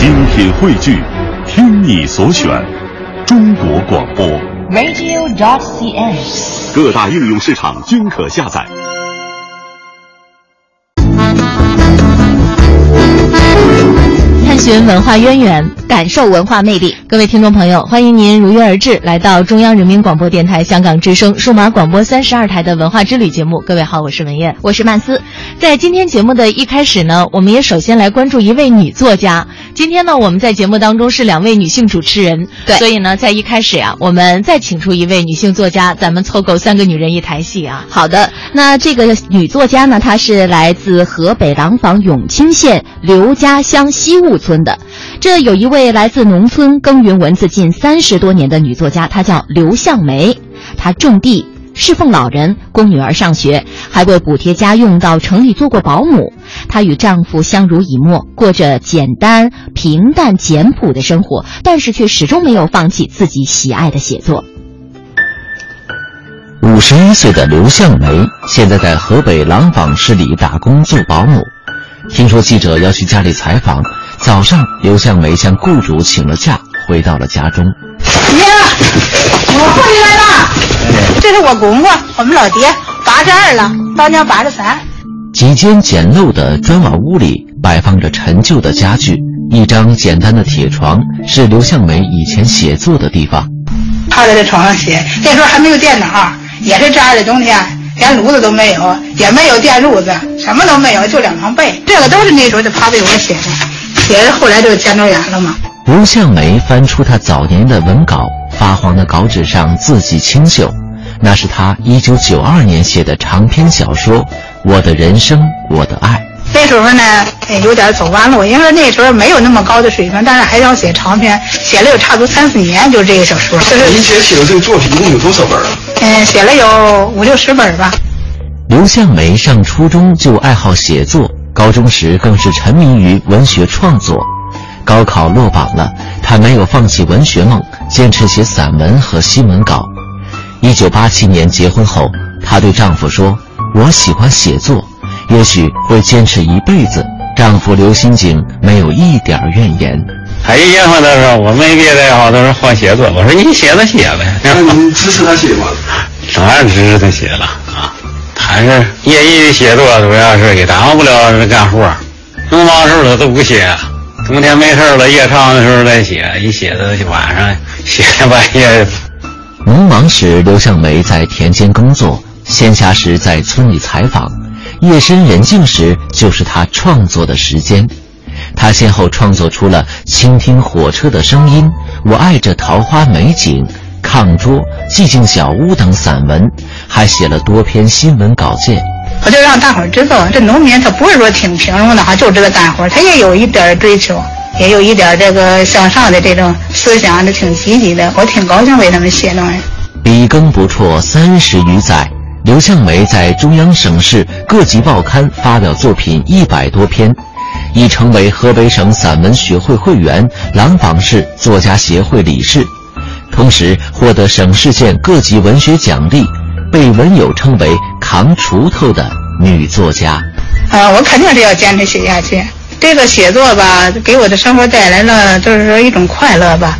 精品汇聚，听你所选，中国广播。radio.dot.cn，。各大应用市场均可下载。探寻文化渊源，感受文化魅力。各位听众朋友，欢迎您如约而至，来到中央人民广播电台香港之声数码广播三十二台的文化之旅节目。各位好，我是文艳，我是曼斯。在今天节目的一开始呢，我们也首先来关注一位女作家。今天呢，我们在节目当中是两位女性主持人，对，所以呢，在一开始呀、啊，我们再请出一位女性作家，咱们凑够三个女人一台戏啊。好的，那这个女作家呢，她是来自河北廊坊永清县刘家乡西坞村的。这有一位来自农村耕耘文字近三十多年的女作家，她叫刘向梅。她种地、侍奉老人、供女儿上学，还为补贴家用到城里做过保姆。她与丈夫相濡以沫，过着简单、平淡、简朴的生活，但是却始终没有放弃自己喜爱的写作。五十一岁的刘向梅现在在河北廊坊市里打工做保姆。听说记者要去家里采访。早上，刘向梅向雇主请了假，回到了家中。爹，我回来了。这是我公公，我们老爹，八十二了，当年八十三。几间简陋的砖瓦屋里摆放着陈旧的家具，一张简单的铁床是刘向梅以前写作的地方。趴在这床上写，那时候还没有电脑，也是这样的冬天，连炉子都没有，也没有电褥子，什么都没有，就两床被。这个都是那时候就趴被窝写的。也是后来就见着眼了嘛。刘向梅翻出她早年的文稿，发黄的稿纸上字迹清秀，那是她一九九二年写的长篇小说《我的人生，我的爱》。那时候呢，有点走弯路，因为那时候没有那么高的水平，但是还要写长篇，写了有差不多三四年，就这个小说。您写写的这个作品一共有多少本啊？嗯，写了有五六十本吧。刘向梅上初中就爱好写作。高中时更是沉迷于文学创作，高考落榜了，她没有放弃文学梦，坚持写散文和新闻稿。一九八七年结婚后，她对丈夫说：“我喜欢写作，也许会坚持一辈子。”丈夫刘新景没有一点怨言。他一结婚的时候，我没别的爱好，都是好写作。我说你写就写呗。那你支持他写吗？当然支持他写了啊。还是业余写作，主要是也耽误不了干活。农忙时候他都不写，冬天没事了，夜长的时候再写，一写到晚上写到半夜。农忙时，刘向梅在田间耕作；闲暇时在村里采访；夜深人静时，就是他创作的时间。他先后创作出了《倾听火车的声音》《我爱这桃花美景》。炕桌、寂静小屋等散文，还写了多篇新闻稿件。我就让大伙儿知道，这农民他不是说挺平庸的哈，就知道干活，他也有一点追求，也有一点这个向上的这种思想，这挺积极的。我挺高兴为他们写的。笔耕不辍三十余载，刘向梅在中央、省市各级报刊发表作品一百多篇，已成为河北省散文学会会员、廊坊市作家协会理事。同时获得省市县各级文学奖励，被文友称为“扛锄头的女作家”。啊，我肯定是要坚持写下去。这个写作吧，给我的生活带来了，就是说一种快乐吧。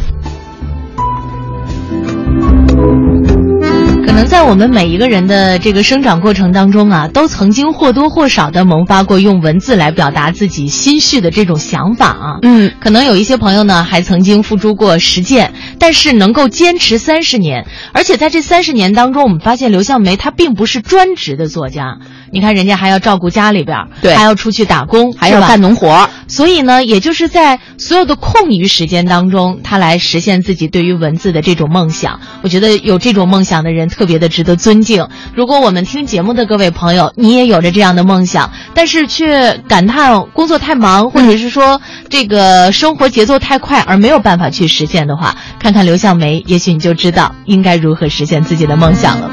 能在我们每一个人的这个生长过程当中啊，都曾经或多或少的萌发过用文字来表达自己心绪的这种想法啊。嗯，可能有一些朋友呢，还曾经付诸过实践，但是能够坚持三十年，而且在这三十年当中，我们发现刘向梅她并不是专职的作家。你看，人家还要照顾家里边，对，还要出去打工，还要干农活，所以呢，也就是在所有的空余时间当中，他来实现自己对于文字的这种梦想。我觉得有这种梦想的人特别的值得尊敬。如果我们听节目的各位朋友，你也有着这样的梦想，但是却感叹工作太忙，或者是说这个生活节奏太快而没有办法去实现的话，看看刘向梅，也许你就知道应该如何实现自己的梦想了。